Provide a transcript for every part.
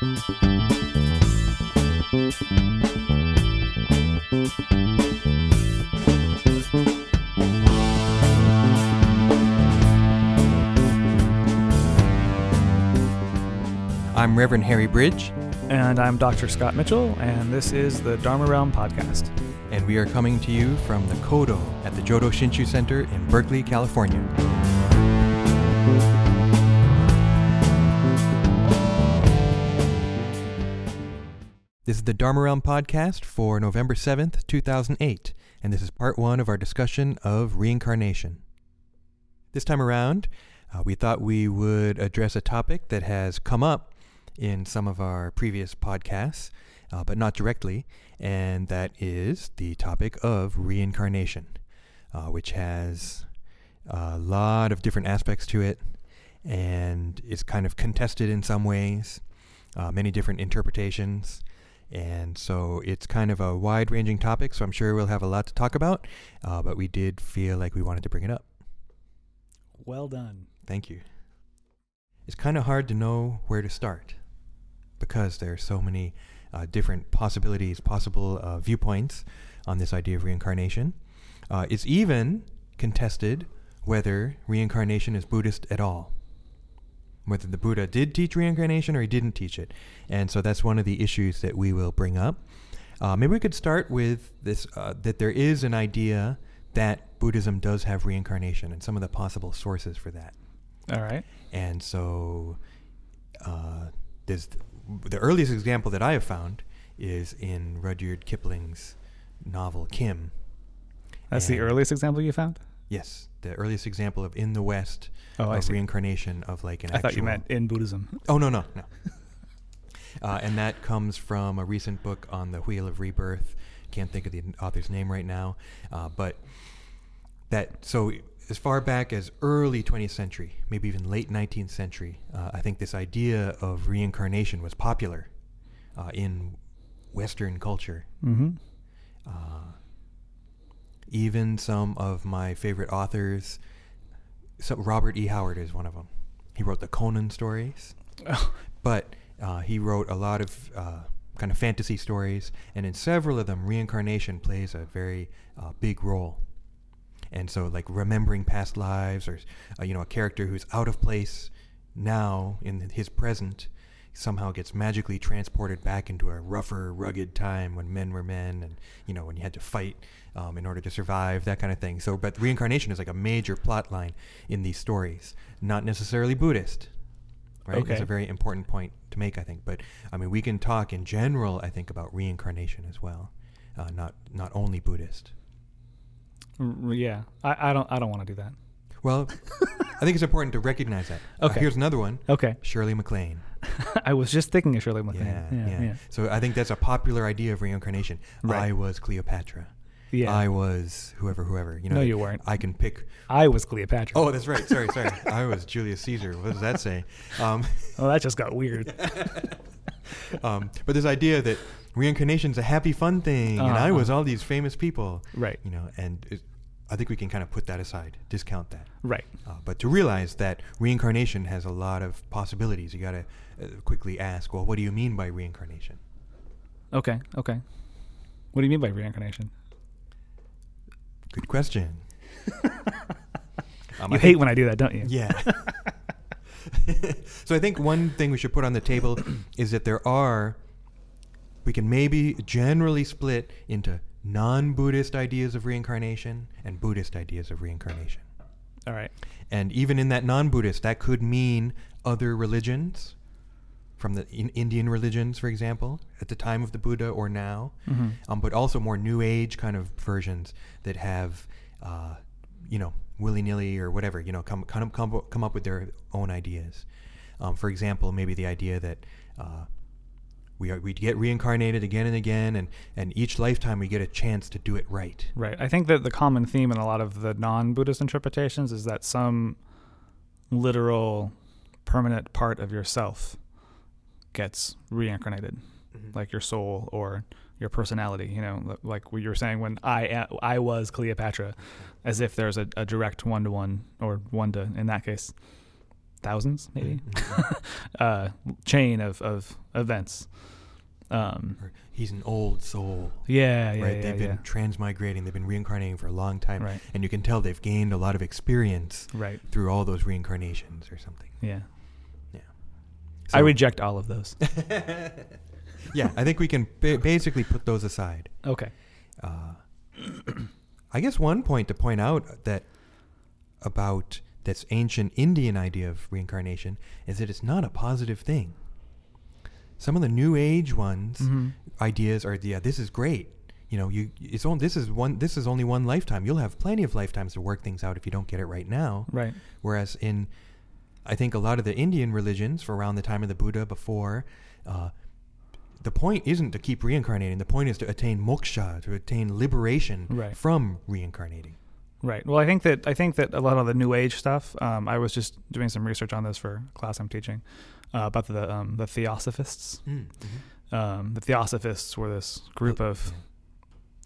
I'm Reverend Harry Bridge, And I'm Dr. Scott Mitchell, and this is the Dharma Realm Podcast. and we are coming to you from the Kodo at the Jodo Shinshu Center in Berkeley, California. This is the Dharma Realm podcast for November 7th, 2008, and this is part one of our discussion of reincarnation. This time around, uh, we thought we would address a topic that has come up in some of our previous podcasts, uh, but not directly, and that is the topic of reincarnation, uh, which has a lot of different aspects to it and is kind of contested in some ways, uh, many different interpretations. And so it's kind of a wide ranging topic, so I'm sure we'll have a lot to talk about, uh, but we did feel like we wanted to bring it up. Well done. Thank you. It's kind of hard to know where to start because there are so many uh, different possibilities, possible uh, viewpoints on this idea of reincarnation. Uh, it's even contested whether reincarnation is Buddhist at all. Whether the Buddha did teach reincarnation or he didn't teach it. And so that's one of the issues that we will bring up. Uh, maybe we could start with this uh, that there is an idea that Buddhism does have reincarnation and some of the possible sources for that. All right. And so, uh, there's the earliest example that I have found is in Rudyard Kipling's novel Kim. That's the earliest example you found? Yes, the earliest example of in the West Oh, of reincarnation of like an I thought you meant in Buddhism. Oh no no no. uh, and that comes from a recent book on the Wheel of Rebirth. Can't think of the author's name right now, uh, but that so as far back as early 20th century, maybe even late 19th century, uh, I think this idea of reincarnation was popular uh, in Western culture. Mm-hmm. Even some of my favorite authors, so Robert E. Howard is one of them. He wrote the Conan stories, Oh, but uh, he wrote a lot of uh, kind of fantasy stories, and in several of them, reincarnation plays a very uh, big role. And so, like remembering past lives, or uh, you know, a character who's out of place now in his present somehow gets magically transported back into a rougher, rugged time when men were men, and you know, when you had to fight um, in order to survive, that kind of thing. So, but reincarnation is like a major plot line in these stories, not necessarily Buddhist. Right, it's Okay. a very important point to make, I think. But I mean, we can talk in general, I think, about reincarnation as well, uh, not not only Buddhist. yeah. I, I don't. I don't want to do that. Well, I think it's important to recognize that. Uh, Okay. here's another one: Okay. Shirley MacLaine. I was just thinking of Shirley MacLaine. Yeah, Yeah. yeah, Yeah. So I think that's a popular idea of reincarnation. Right. I was Cleopatra. Yeah. I was whoever, whoever. You know. No, you weren't. I can pick. I was Cleopatra. Oh, that's right. Sorry, sorry. I was Julius Caesar. What does that say? Um, Oh, that just got weird. um, but this idea that reincarnation's a happy, fun thing, and I Uh-huh. was all these famous people. Right. You know, and it, I think we can kind of put that aside, discount that. Right. Uh, but to realize that reincarnation has a lot of possibilities, you got to uh, quickly ask, well, what do you mean by reincarnation? Okay. Okay. What do you mean by reincarnation? Good question. Um, you I hate think- when I do that, don't you? Yeah. so I think one thing we should put on the table is that there are, we can maybe generally split into non Buddhist ideas of reincarnation and Buddhist ideas of reincarnation. All right. And even in that non Buddhist, that could mean other religions, from the in Indian religions, for example, at the time of the Buddha or now, Mhm. um, but also more New Age kind of versions that have, uh, you know, willy nilly or whatever, you know, come come come come up with their own ideas. Um, for example, maybe the idea that uh, we are we get reincarnated again and again, and and each lifetime we get a chance to do it right. Right. I think that the common theme in a lot of the non-Buddhist interpretations is that some literal permanent part of yourself gets reincarnated, mm-hmm. like your soul or your personality. You know, like what you were saying when i i was Cleopatra, mm-hmm. as if there's a, a direct one to one or one to in that case thousands maybe Mhm. uh, chain of of events. Um, he's an old soul, yeah, yeah, right? yeah, they've yeah. been transmigrating, they've been reincarnating for a long time, right, and you can tell they've gained a lot of experience right, through all those reincarnations or something. yeah. Yeah. I reject all of those. yeah, I think we can ba- basically put those aside. Okay. Uh, I guess one point to point out that about this ancient Indian idea of reincarnation is that it's not a positive thing. Some of the New Age ones Mhm. ideas are, yeah, this is great. You know, you it's on this is one this is only one lifetime. You'll have plenty of lifetimes to work things out if you don't get it right now. Right. Whereas in, I think a lot of the Indian religions, for around the time of the Buddha, before, uh, the point isn't to keep reincarnating. The point is to attain moksha, to attain liberation Right. from reincarnating. Right. Well, I think that I think that a lot of the New Age stuff. Um, I was just doing some research on this for a class I'm teaching uh, about the um, the Theosophists. Um, the Theosophists were this group of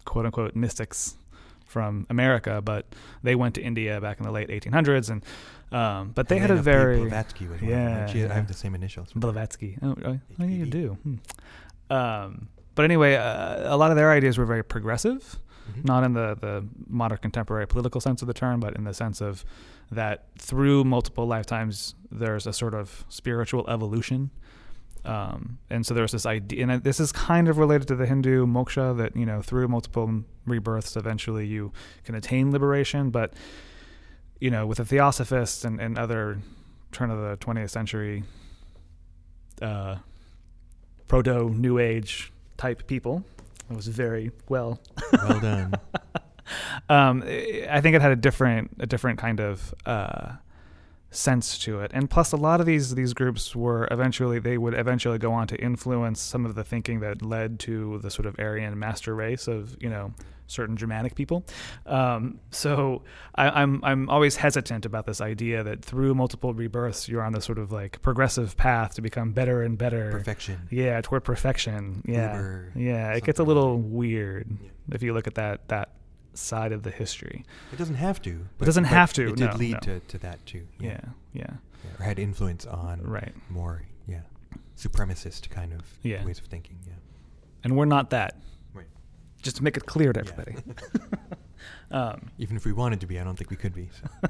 quote unquote mystics from America, but they went to India back in the late 1800s, and um, but they had a very Blavatsky was of. Yeah, I have the same initials. Blavatsky. Oh, oh, oh, you do. Hmm. Um, but anyway, uh, a lot of their ideas were very progressive, Mhm. not in the, the modern contemporary political sense of the term, but in the sense of that through multiple lifetimes, there's a sort of spiritual evolution. Um, and so there's this idea, and this is kind of related to the Hindu moksha that, you know, through multiple rebirths, eventually you can attain liberation. But, you know, with the Theosophists and, and other turn of the 20th century uh, proto New Age type people, it was very well well done. um, I think it had a different a different kind of uh, sense to it, and plus a lot of these these groups were eventually they would eventually go on to influence some of the thinking that led to the sort of Aryan master race of you know certain Germanic people. Um, so I, I'm I'm always hesitant about this idea that through multiple rebirths you're on this sort of like progressive path to become better and better. Perfection. Yeah, toward perfection. Yeah, Uber, yeah. It gets a little weird Yeah. if you look at that that side of the history. It doesn't have to. It doesn't have to, It did no, lead no. to, to that too. Yeah, yeah, Yeah, Or had influence on right. more, yeah, supremacist kind of Yeah. ways of thinking. Yeah. And we're not that. Right. Just to make it clear to Yeah. everybody. um, Even if we wanted to be, I don't think we could be. So.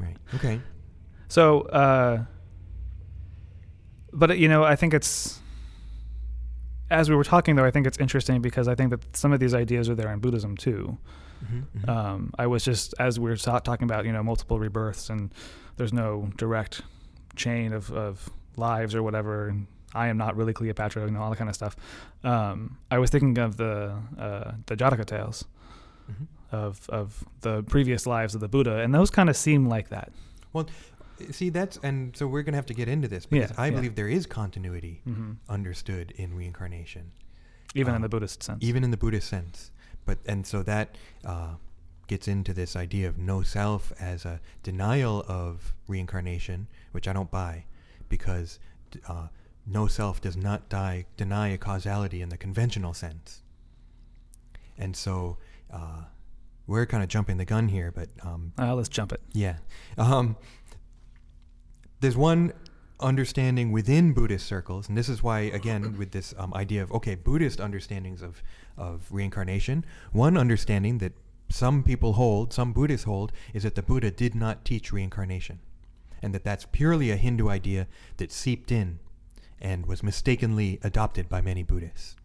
right. Okay. so, uh, but you know, I think it's as we were talking though. I think it's interesting because I think that some of these ideas are there in Buddhism too. Mm-hmm, Um, I was just as we were ta- talking about, you know, multiple rebirths, and there's no direct chain of, of lives or whatever. And I am not really Cleopatra, you know, all that kind of stuff. Um, I was thinking of the uh, the Jataka tales Mhm. of of the previous lives of the Buddha, and those kind of seem like that. See, that's and so we're gonna have to get into this because Yeah, I yeah. believe there is continuity hmm understood in reincarnation, Even in Um, the Buddhist sense. even in the Buddhist sense. But and so that uh, gets into this idea of no self as a denial of reincarnation, which I don't buy, because uh, no self does not die, deny a causality in the conventional sense. And so uh, we're kind of jumping the gun here, but um, Uh, let's jump it. yeah. Um, there's one understanding within Buddhist circles, and this is why, again, with this um, idea of, okay, Buddhist understandings of, of reincarnation, one understanding that some people hold, some Buddhists hold, is that the Buddha did not teach reincarnation, and that that's purely a Hindu idea that seeped in and was mistakenly adopted by many Buddhists.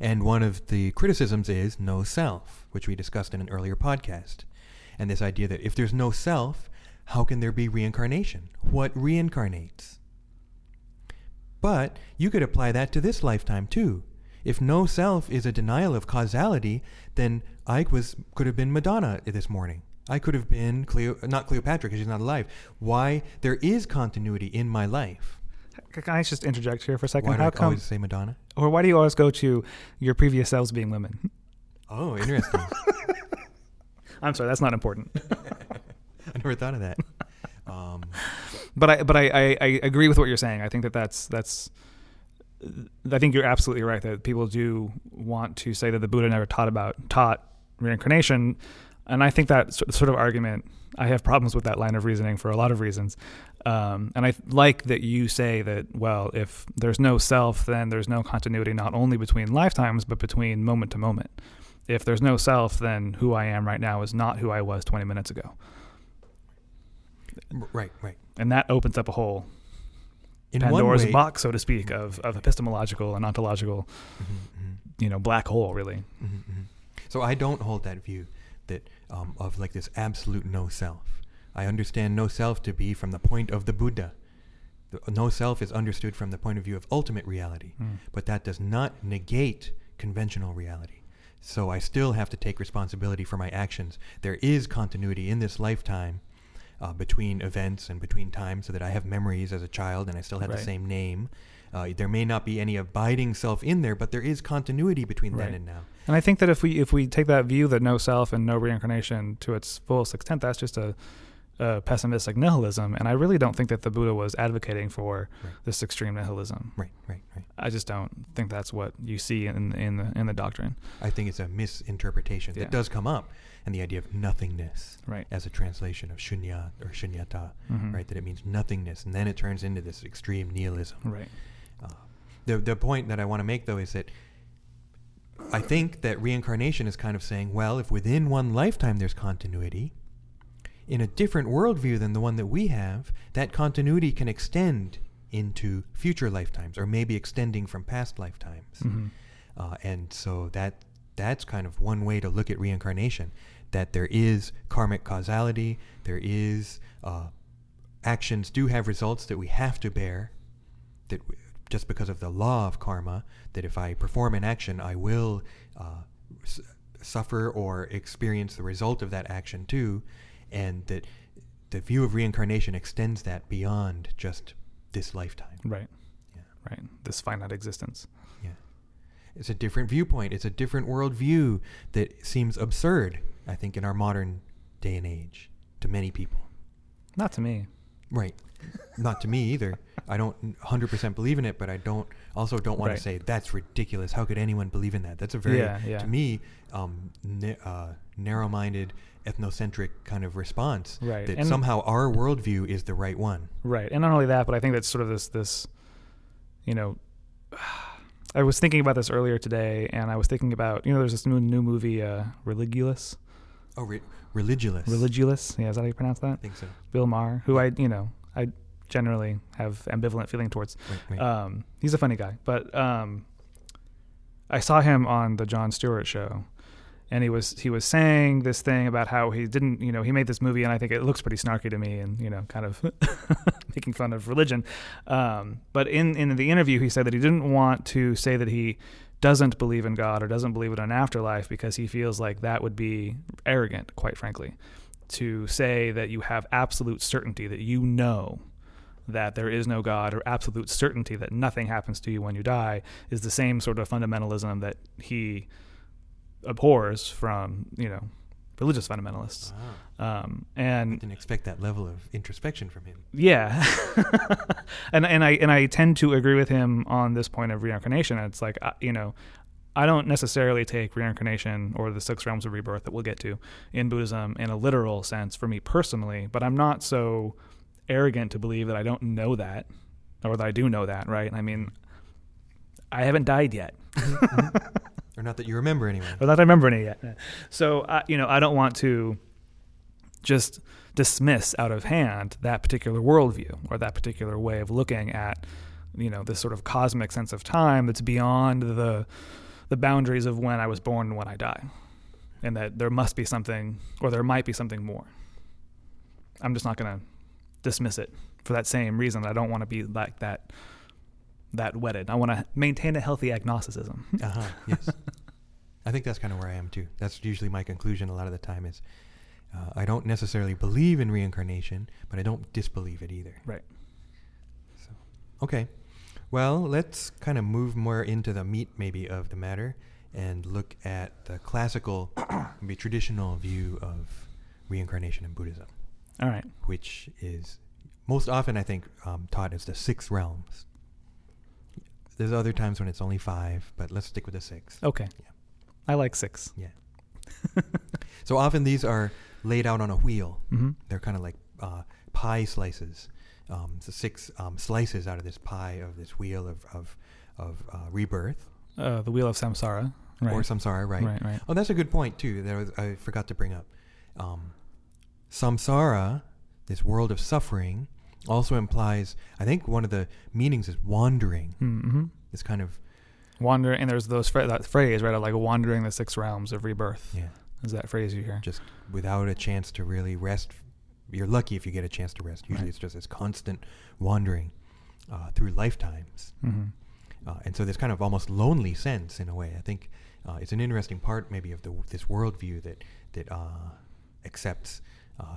And one of the criticisms is no self, which we discussed in an earlier podcast. And this idea that if there's no self, how can there be reincarnation? What reincarnates? But you could apply that to this lifetime too. If no self is a denial of causality, then I was could have been Madonna this morning. I could have been Cleo, not Cleopatra because she's not alive. Why there is continuity in my life? Can I just interject here for a second? Why do How I come, always say Madonna? or why do you always go to your previous selves being women? Oh, interesting. I'm sorry, that's not important. I never thought of that. Um, but I but I, I, I agree with what you're saying. I think that that's that's. I think you're absolutely right that people do want to say that the Buddha never taught about taught reincarnation. and I think that sort of argument, I have problems with that line of reasoning for a lot of reasons. Um, and I like that you say that, well, if there's no self, then there's no continuity not only between lifetimes, but between moment to moment. If there's no self, then who I am right now is not who I was 20 minutes ago. Right, right. And that opens up a whole In Pandora's way, box, so to speak, of, of epistemological and ontological, Mhm, mhm. you know, black hole, really. Mhm, mhm. So I don't hold that view that um, of like this absolute no self. I understand no self to be from the point of the Buddha. The, no self is understood from the point of view of ultimate reality, Mm. but that does not negate conventional reality. So I still have to take responsibility for my actions. There is continuity in this lifetime uh, between events and between times, so that I have memories as a child and I still have the same name. Uh, there may not be any abiding self in there, but there is continuity between then and now. And I think that if we if we take that view that no self and no reincarnation to its fullest extent, that's just a, a pessimistic nihilism. And I really don't think that the Buddha was advocating for Right. this extreme nihilism. Right, right, right. I just don't think that's what you see in in the in the doctrine. I think it's a misinterpretation Yeah. that does come up, and the idea of nothingness Right. as a translation of shunya or shunyata, Mhm. right? That it means nothingness, and then it turns into this extreme nihilism. Right. Uh, the the point that I want to make though is that I think that reincarnation is kind of saying, well, if within one lifetime there's continuity, in a different worldview than the one that we have, that continuity can extend into future lifetimes, or maybe extending from past lifetimes. Mhm. Uh, and so that that's kind of one way to look at reincarnation, that there is karmic causality, there is uh, actions do have results that we have to bear, that w- just because of the law of karma, that if I perform an action, I will uh, s- suffer or experience the result of that action too, and that the view of reincarnation extends that beyond just this lifetime. Right. Yeah. Right. This finite existence. Yeah. It's a different viewpoint. It's a different worldview that seems absurd, I think, in our modern day and age to many people. Not to me. Right. Not to me either. I don't 100% believe in it, but I don't also don't want Right. to say that's ridiculous. How could anyone believe in that? That's a very, Yeah, yeah. to me, um, uh, narrow-minded, ethnocentric kind of response. Right. That And- somehow our worldview is the right one. Right. And not only that, but I think that's sort of this this you know I was thinking about this earlier today and I was thinking about you know there's this new new movie uh Religulous. Oh, re- religious. Religulous. Yeah, is that how you pronounce that I think so. Bill Maher, who I, you know, I generally have ambivalent feeling towards. Right, right. Um, he's a funny guy, but um, I saw him on the Jon Stewart show, and he was he was saying this thing about how he didn't, you know, he made this movie, and I think it looks pretty snarky to me, and you know, kind of making fun of religion. Um, but in in the interview, he said that he didn't want to say that he doesn't believe in God or doesn't believe in an afterlife because he feels like that would be arrogant, quite frankly, to say that you have absolute certainty that you know that there is no God or absolute certainty that nothing happens to you when you die is the same sort of fundamentalism that he abhors from, you know, religious fundamentalists. Wow. Um, I and didn't expect that level of introspection from him. yeah, and and I and I tend to agree with him on this point of reincarnation. It's like uh, you know, I don't necessarily take reincarnation or the six realms of rebirth that we'll get to in Buddhism in a literal sense for me personally, but I'm not so arrogant to believe that I don't know that or that I do know that. Right? I mean, I haven't died yet. Or not that you remember anyway. or that I remember any yet. So, I you know, I don't want to just dismiss out of hand that particular worldview or that particular way of looking at, you know, this sort of cosmic sense of time that's beyond the the boundaries of when I was born and when I die, and that there must be something or there might be something more. I'm just not going to dismiss it for that same reason. I don't want to be like that that wedded. I want to maintain a healthy agnosticism. Uh huh. Yes. I think that's kind of where I am too. That's usually my conclusion a lot of the time is uh, I don't necessarily believe in reincarnation, but I don't disbelieve it either. Right. So, okay. Well, let's kind of move more into the meat maybe of the matter and look at the classical, maybe traditional view of reincarnation in Buddhism, All right. which is most often, I think, um, taught as the six realms. There's other times when it's only five, but let's stick with the six. Okay. Yeah. I like six. Yeah. so often these are laid out on a wheel. hmm They're kind of like uh, pie slices. Um, so six um, slices out of this pie of this wheel of of, of uh, rebirth Uh, the wheel of samsara. Right. or samsara, right? Right. Right. Oh, that's a good point too. That I, was, I forgot to bring up. Um, samsara, this world of suffering, also implies. I think one of the meanings is wandering. Mm-hmm. This kind of Wander, and there's those that phrase right, like wandering the six realms of rebirth. yeah, Is that phrase you hear? just without a chance to really rest. You're lucky if you get a chance to rest. Usually, Right. it's just this constant wandering uh, through lifetimes. Mm-hmm. Uh, and so this kind of almost lonely sense in a way. I think uh, it's an interesting part maybe of the this worldview that that uh, accepts uh,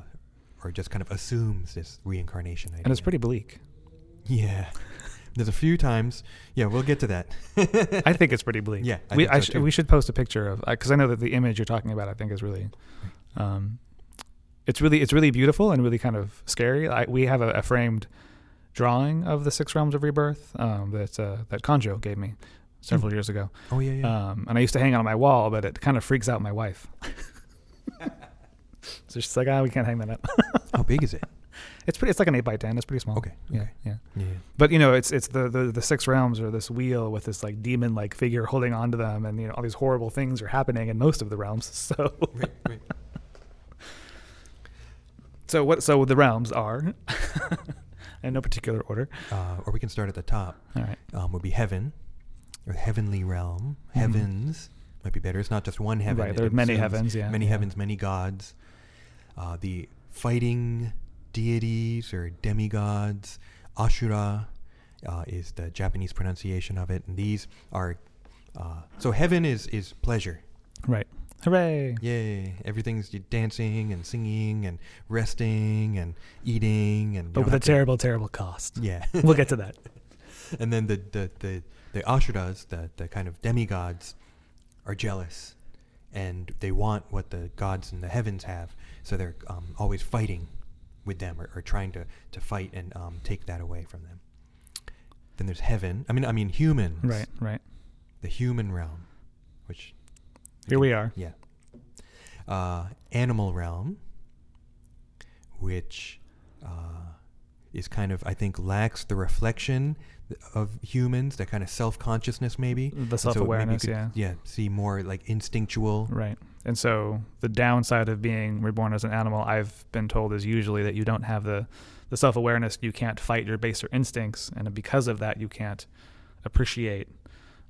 or just kind of assumes this reincarnation idea. And it's pretty bleak. Yeah. There's a few times. Yeah, we'll get to that. I think it's pretty bleak. Yeah, I we so sh- we should post a picture of because I know that the image you're talking about I think is really, um, it's really it's really beautiful and really kind of scary. I, we have a, a framed drawing of the six realms of rebirth um, that uh, that Conjo gave me several Hmm. years ago, Oh yeah, yeah. um, and I used to hang it on my wall, but it kind of freaks out my wife. So she's like, "Ah, we can't hang that up." How big is it? it's pretty. It's like an eight by ten. It's pretty small. Okay, Yeah. okay. Yeah. Yeah. But you know, it's it's the, the the six realms or this wheel with this like demon like figure holding on to them, and you know all these horrible things are happening in most of the realms. So Right, right. so what? So the realms are, in no particular order. Uh, or we can start at the top. All right. Um, would be heaven, or heavenly realm. Mhm. Heavens might be better. It's not just one heaven. right. There are many heavens. Yeah. many yeah. heavens, many gods. Uh, the fighting deities or demigods, Ashura uh, is the Japanese pronunciation of it, and these are. Uh, so heaven is is pleasure. Right. Hooray! Yay! Everything's dancing and singing and resting and eating and. But with a to- terrible, terrible cost. Yeah. we'll get to that. and then the the the the Ashuras, the the kind of demigods, are jealous, and they want what the gods in the heavens have. So they're um, always fighting with them, or, or trying to to fight and um, take that away from them. Then there's heaven. I mean, I mean humans. Right. Right. The human realm, which. Here we are. Yeah. Uh, animal realm, which uh, is kind of, I think, lacks the reflection of humans, that kind of self consciousness, maybe. The self awareness. could, Yeah. Yeah, see more like instinctual. Right. And so the downside of being reborn as an animal, I've been told, is usually that you don't have the, the self awareness. You can't fight your baser instincts. And because of that, you can't appreciate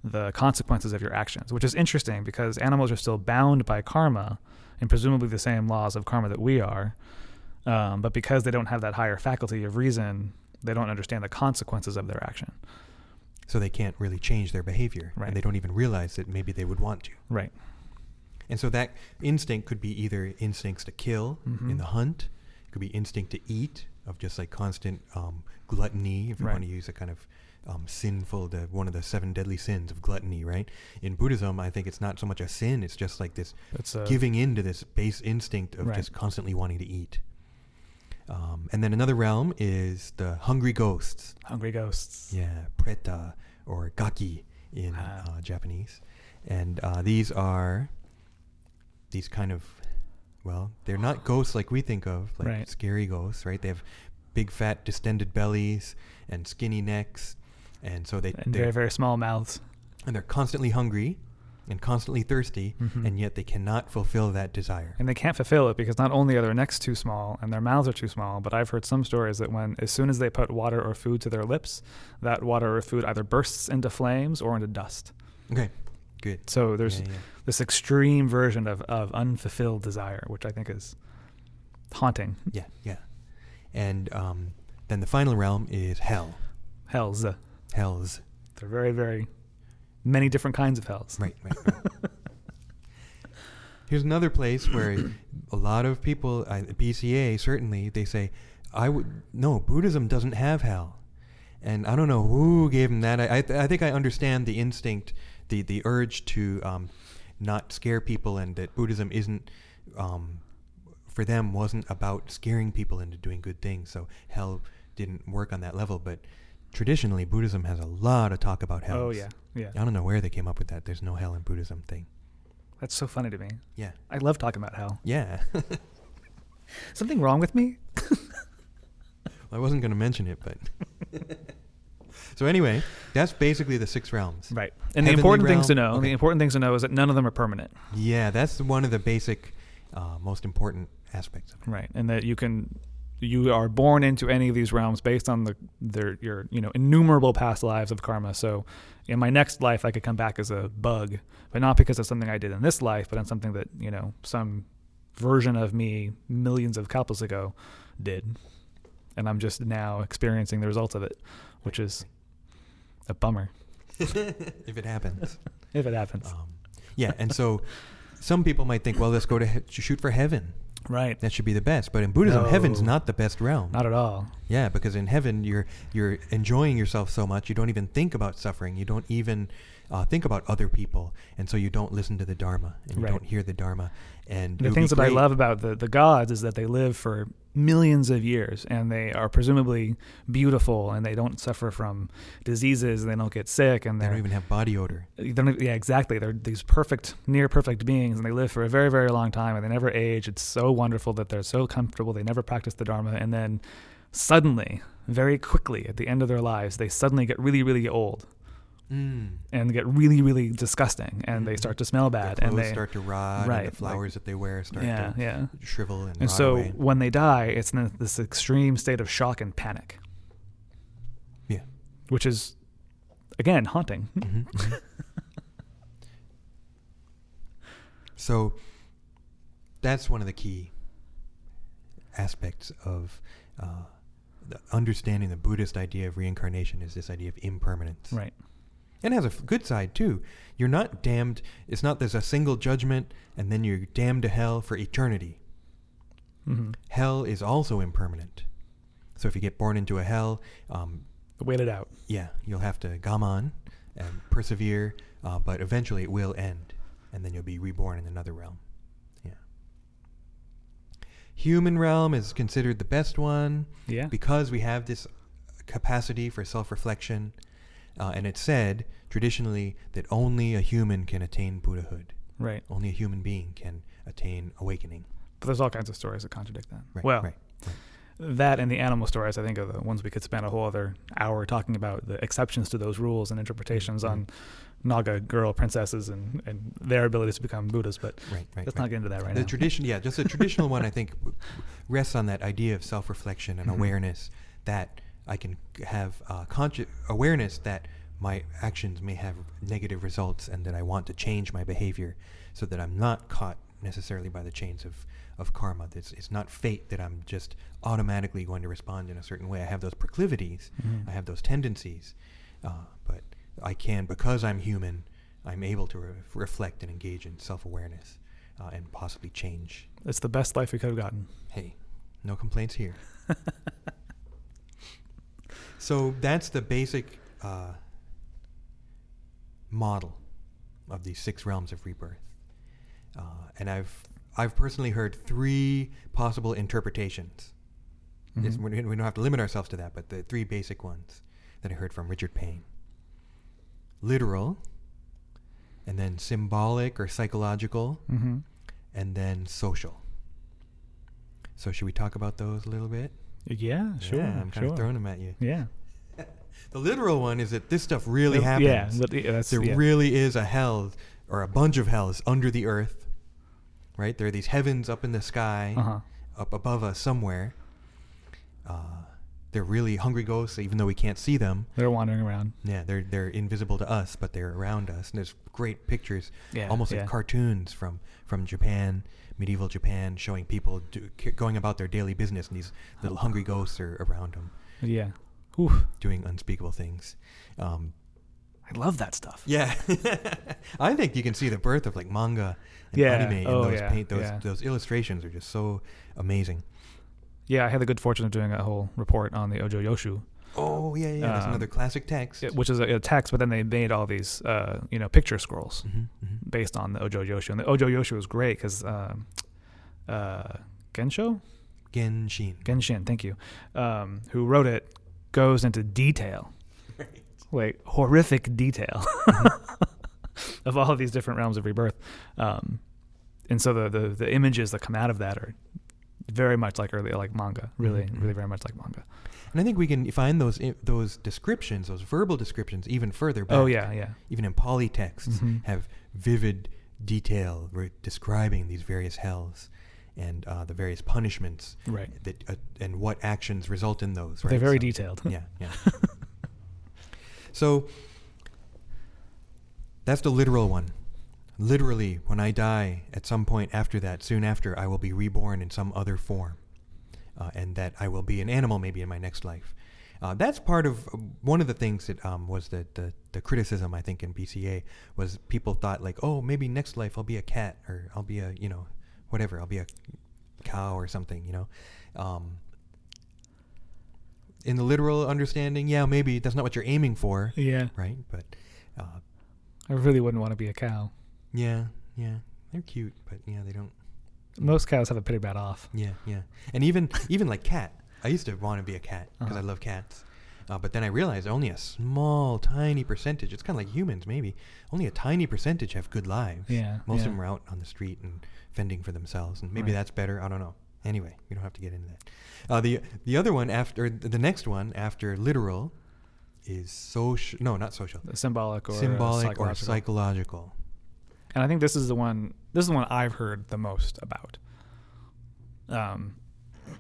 the consequences of your actions, which is interesting because animals are still bound by karma and presumably the same laws of karma that we are. Um, but because they don't have that higher faculty of reason, they don't understand the consequences of their action. So they can't really change their behavior. Right. And they don't even realize that maybe they would want to. Right. And so that instinct could be either instincts to kill Mhm. in the hunt, it could be instinct to eat, of just like constant um, gluttony, if you Right. want to use a kind of um, sinful, the, one of the seven deadly sins of gluttony, right? In Buddhism, I think it's not so much a sin, it's just like this a, giving in to this base instinct of Right. just constantly wanting to eat. Um, and then another realm is the hungry ghosts. hungry ghosts. Yeah, preta or gaki in Ah. uh, Japanese. And uh, these are these kind of, well, they're not ghosts like we think of, like Right. scary ghosts, right? They have big, fat, distended bellies and skinny necks. And so they, And they're, very, very small mouths. and they're constantly hungry and constantly thirsty, Mhm. and yet they cannot fulfill that desire. And they can't fulfill it because not only are their necks too small and their mouths are too small, but I've heard some stories that when, as soon as they put water or food to their lips, that water or food either bursts into flames or into dust. Okay, good. So there's Yeah, yeah. this extreme version of, of unfulfilled desire, which I think is haunting. Yeah, yeah. And um, then the final realm is hell. Hells. Hells. They're very, very many different kinds of hells. Right, right. right. Here's another place where a lot of people, uh, BCA certainly, they say, I would no Buddhism doesn't have hell, and I don't know who gave them that. I I, th- I think I understand the instinct, the the urge to um, not scare people, and that Buddhism isn't. Um, for them wasn't about scaring people into doing good things so hell didn't work on that level but traditionally buddhism has a lot of talk about hell Oh, yeah. Yeah. I don't know where they came up with that. There's no hell in Buddhism thing. That's so funny to me. Yeah. I love talking about hell. Yeah. Something wrong with me? I wasn't going to mention it, but. so anyway, that's basically the six realms. Right. And the Heavenly important things to know, okay. the important things to know is that none of them are permanent. Yeah, that's one of the basic, uh, most important aspects of it. Right. And that you can you are born into any of these realms based on the their your you know innumerable past lives of karma. So in my next life I could come back as a bug, but not because of something I did in this life, but on something that, you know, some version of me millions of kalpas ago did. And I'm just now experiencing the results of it, which is a bummer if it happens. if it happens. Um, yeah, and so some people might think, well, let's go to he- shoot for heaven. Right. That should be the best. But in Buddhism, heaven's not the best realm. Not at all. Yeah, because in heaven you're you're enjoying yourself so much you don't even think about suffering. You don't even uh, think about other people, and so you don't listen to the Dharma and you Right. don't hear the Dharma. And the things that I love about the, the gods is that they live for millions of years and they are presumably beautiful and they don't suffer from diseases and they don't get sick and they don't even have body odor. yeah exactly. They're these perfect near perfect beings and they live for a very very long time and they never age. It's so wonderful that they're so comfortable. They never practice the dharma and then suddenly very quickly at the end of their lives they suddenly get really really old Mm. and get really really disgusting and they Mhm. start to smell bad and they start to rot. right, And the flowers that they wear start yeah to yeah shrivel and, And so away. when they die, it's in this extreme state of shock and panic. Yeah. Which is, again, haunting. Mhm, mhm. so that's one of the key aspects of uh, the understanding the Buddhist idea of reincarnation is this idea of impermanence. Right. And it has a good side too. You're not damned. It's not there's a single judgment and then you're damned to hell for eternity. hmm Hell is also impermanent. So if you get born into a hell, um, Wait it out. yeah, you'll have to gaman and persevere, uh, but eventually it will end, and then you'll be reborn in another realm. Yeah. Human realm is considered the best one Yeah. because we have this capacity for self-reflection, uh, and it's said traditionally that only a human can attain Buddhahood. right. Only a human being can attain awakening. But there's all kinds of stories that contradict that. Right. well, right. that and the animal stories, I think, are the ones we could spend a whole other hour talking about the exceptions to those rules and interpretations on Mhm. Naga girl princesses and, and their abilities to become Buddhas. But Right. Right. let's right. not get into that right the now. tradition, yeah, just the traditional one, I think, rests on that idea of self-reflection and Mhm. awareness that I can have uh, conscious awareness that my actions may have negative results and that I want to change my behavior so that I'm not caught necessarily by the chains of, of karma. It's, it's not fate that I'm just automatically going to respond in a certain way. I have those proclivities, Mhm. I have those tendencies, uh, but I can, because I'm human, I'm able to re- reflect and engage in self-awareness uh, and possibly change. It's the best life we could have gotten. Hey, no complaints here. so that's the basic uh, model of these six realms of rebirth, uh, and I've I've personally heard three possible interpretations. Mhm. we don't we don't have to limit ourselves to that, but the three basic ones that I heard from Richard Payne: literal, and then symbolic or psychological, Mm-hmm. and then social. So should we talk about those a little bit? Yeah, sure. Yeah, I'm kind sure. of throwing them at you. Yeah. The literal one is that this stuff really Uh, happens. Yeah, but yeah, that's there yeah. really is a hell or a bunch of hells under the earth. Right? There are these heavens up in the sky, Uh-huh. up above us somewhere. Uh, they're really hungry ghosts, even though we can't see them. They're wandering around. Yeah, they're they're invisible to us, but they're around us. And there's great pictures, Yeah, almost like cartoons from from Japan, medieval Japan, showing people do, going about their daily business, and these little hungry ghosts are around them, Yeah. Oof. doing unspeakable things. Um, I love that stuff. yeah, I think you can see the birth of like manga and Yeah, anime oh, those yeah, paint. Those yeah. those illustrations are just so amazing. Yeah, I had the good fortune of doing a whole report on the Ojo Yoshu, Oh yeah, yeah. That's Um, another classic text. which is a, a text, but then they made all these, uh, you know, picture scrolls Mhm, mhm. based on the Ojo Yoshu. And the Ojo Yoshu was great because um, uh, Gensho? Genshin. Genshin, thank you, um, who wrote it, goes into detail, like horrific detail of all of these different realms of rebirth. Um, and so the, the the images that come out of that are very much like early like manga, really, Mhm. really very much like manga. And I think we can find those those descriptions, those verbal descriptions, even further back. Oh yeah, yeah. Even in Pali texts, Mhm. have vivid detail re- describing these various hells and uh, the various punishments Right. that uh, and what actions result in those. Right? They're very So- detailed. yeah, yeah. so that's the literal one. Literally, when I die, at some point after that, soon after, I will be reborn in some other form, uh, and that I will be an animal maybe in my next life. Uh, that's part of uh, one of the things that um, was the, the the criticism I think in BCA was people thought like, oh, maybe next life I'll be a cat or I'll be a you know whatever I'll be a cow or something, you know. Um, in the literal understanding, yeah, maybe that's not what you're aiming for, Yeah. right? But uh, I really wouldn't want to be a cow. yeah, yeah, they're cute, but yeah, they don't. Most cows have a pretty bad off. Yeah, yeah, and even even like cat. I used to want to be a cat because I Uh-huh. love cats, uh, but then I realized only a small, tiny percentage. It's kind of like humans, maybe. Only a tiny percentage have good lives. Yeah, most yeah. of them are out on the street and fending for themselves, and maybe Right. that's better. I don't know. Anyway, we don't have to get into that. Uh, the the other one after the next one after literal is social. No, not social. Symbolic or Symbolic or psychological. And I think this is the one. This is the one I've heard the most about. Um,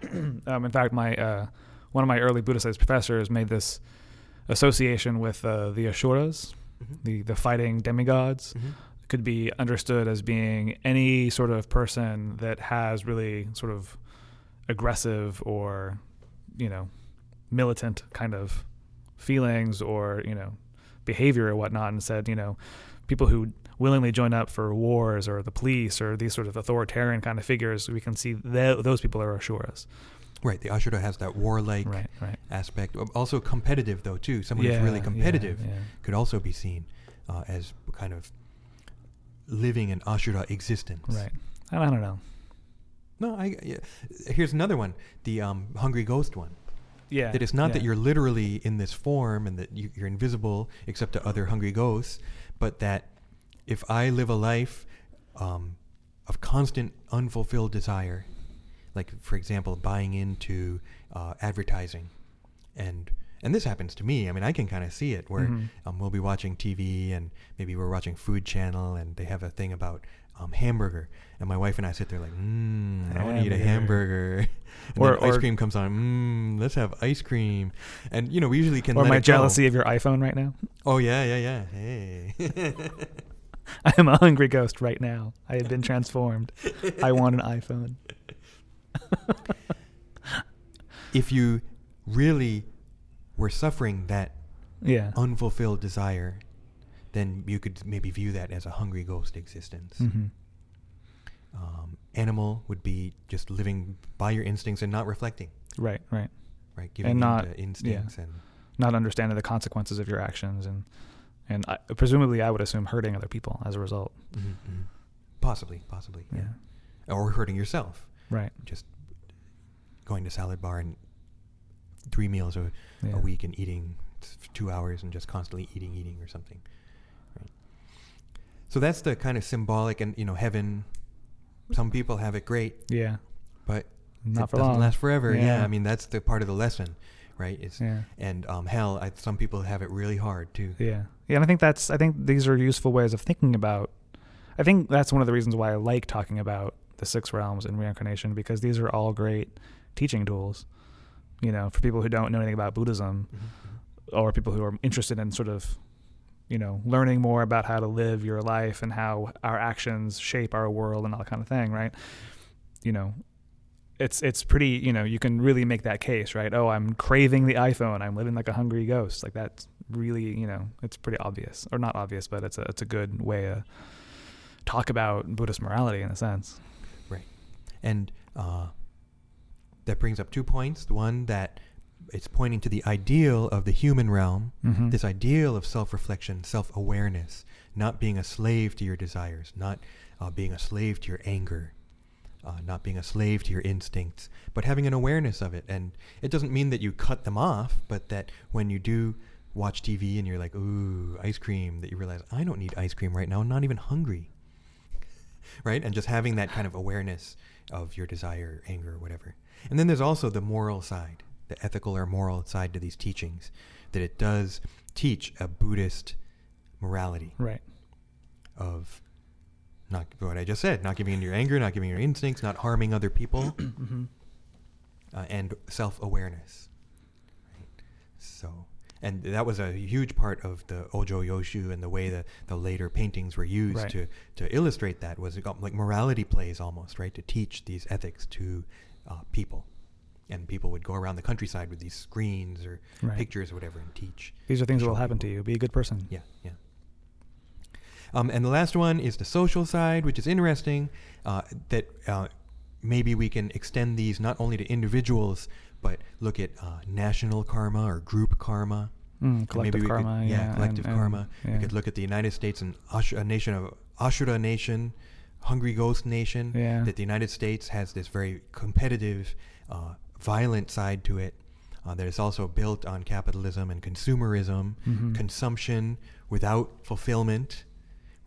um in fact, my uh, one of my early Buddhist studies professors made this association with uh, the Asuras, Mhm. the the fighting demigods. Mhm. Could be understood as being any sort of person that has really sort of aggressive or, you know, militant kind of feelings or you know behavior or whatnot, and said you know people who willingly join up for wars or the police or these sort of authoritarian kind of figures, we can see th- those people are Ashuras. Right. The Ashura has that warlike Right, right. aspect. Also competitive though too. Someone Yeah, who's really competitive yeah. could also be seen uh, as kind of living an Ashura existence. Right. I don't know. No, I. Yeah. Here's another one. The um, hungry ghost one. Yeah. That it's not that you're literally in this form and that you, you're invisible except to other hungry ghosts, but that if I live a life um, of constant unfulfilled desire, like for example, buying into uh, advertising, and and this happens to me. I mean, I can kind of see it where Mhm. um, we'll be watching TV and maybe we're watching Food Channel and they have a thing about um, hamburger, and my wife and I sit there like, mmm, I want to eat a Hamburger. And Or- then ice cream comes on. Mmm, let's have ice cream. And you know, we usually can. Or my it go. jealousy of your iPhone right now. Oh yeah, yeah, yeah. Hey. I am a hungry ghost right now. I have been transformed. I want an iPhone. if you really were suffering that Yeah. unfulfilled desire, then you could maybe view that as a hungry ghost existence. hmm Um, animal would be just living by your instincts and not reflecting, Right, right. right? Giving And not- instincts and Not understanding the consequences of your actions and and I, presumably I would assume hurting other people as a result. mhm, mhm. possibly, possibly, yeah. Yeah. or hurting yourself. Right. just going to salad bar and three meals a, Yeah. a week and eating two hours and just constantly eating, eating or something. Right. So that's the kind of symbolic and you know heaven. Some people have it great, Yeah. but Not it for doesn't long. last forever. Yeah. Yeah. I mean that's the part of the lesson, right? It's Yeah. and um, hell. I, some people have it really hard too. Yeah. Yeah, and I think that's I think these are useful ways of thinking about I think that's one of the reasons why I like talking about the six realms and reincarnation because these are all great teaching tools. You know, for people who don't know anything about Buddhism Mhm, or people who are interested in sort of you know, learning more about how to live your life and how our actions shape our world and all that kind of thing, right? You know, it's it's pretty, you know, you can really make that case, right? Oh, I'm craving the iPhone. I'm living like a hungry ghost. Like that's really, you know, it's pretty obvious, or not obvious, but it's a it's a good way to talk about Buddhist morality in a sense. Right. And uh, that brings up two points. The one that it's pointing to the ideal of the human realm, Mm-hmm. this ideal of self-reflection, self-awareness, not being a slave to your desires, not uh, being a slave to your anger, uh, not being a slave to your instincts, but having an awareness of it. And it doesn't mean that you cut them off, but that when you do watch TV and you're like, ooh, ice cream, that you realize, I don't need ice cream right now. I'm not even hungry. right? And just having that kind of awareness of your desire, anger, whatever. And then there's also the moral side, the ethical or moral side to these teachings, that it does teach a Buddhist morality Right. of not what I just said, not giving in to your anger, not giving in your instincts, not harming other people, hmm uh, and self-awareness. Right? So, and that was a huge part of the Ojoyoshu and the way the, the later paintings were used Right. to, to illustrate that was it got like morality plays almost, right? To teach these ethics to uh, people. And people would go around the countryside with these screens or Right. pictures or whatever and teach. These are things that will happen to you. Be a good person. Yeah, yeah. Um, and the last one is the social side, which is interesting. Uh, that uh, maybe we can extend these not only to individuals, but look at uh, national karma or group karma. Mm, And maybe collective we karma. Could, yeah. collective and- and- karma. yeah. We could look at the United States and Ash- a nation of Ashura nation, Hungry Ghost nation. Yeah. That the United States has this very competitive, uh, violent side to it. Uh, that is also built on capitalism and consumerism, Mhm. consumption without fulfillment,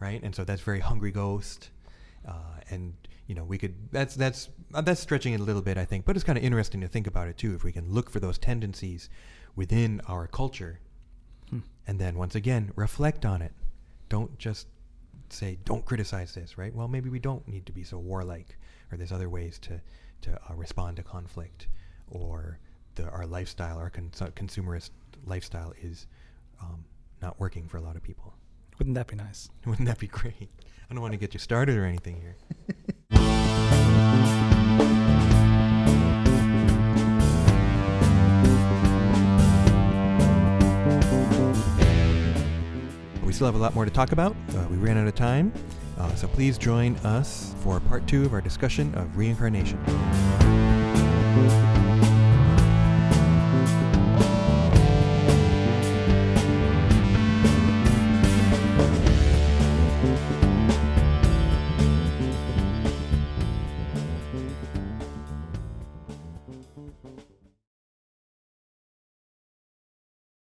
right? And so that's very Hungry Ghost. Uh, and you know, we could that's that's uh, that's stretching it a little bit, I think, but it's kind of interesting to think about it too. If we can look for those tendencies within our culture, Hmm. and then once again reflect on it. Don't just say don't criticize this, right? Well, maybe we don't need to be so warlike, or there's other ways to to uh, respond to conflict, or the our lifestyle, our cons- consumerist lifestyle is um, not working for a lot of people. Wouldn't that be nice? Wouldn't that be great? I don't want to get you started or anything here. We still have a lot more to talk about. Uh, we ran out of time. Uh, so please join us for part two of our discussion of reincarnation.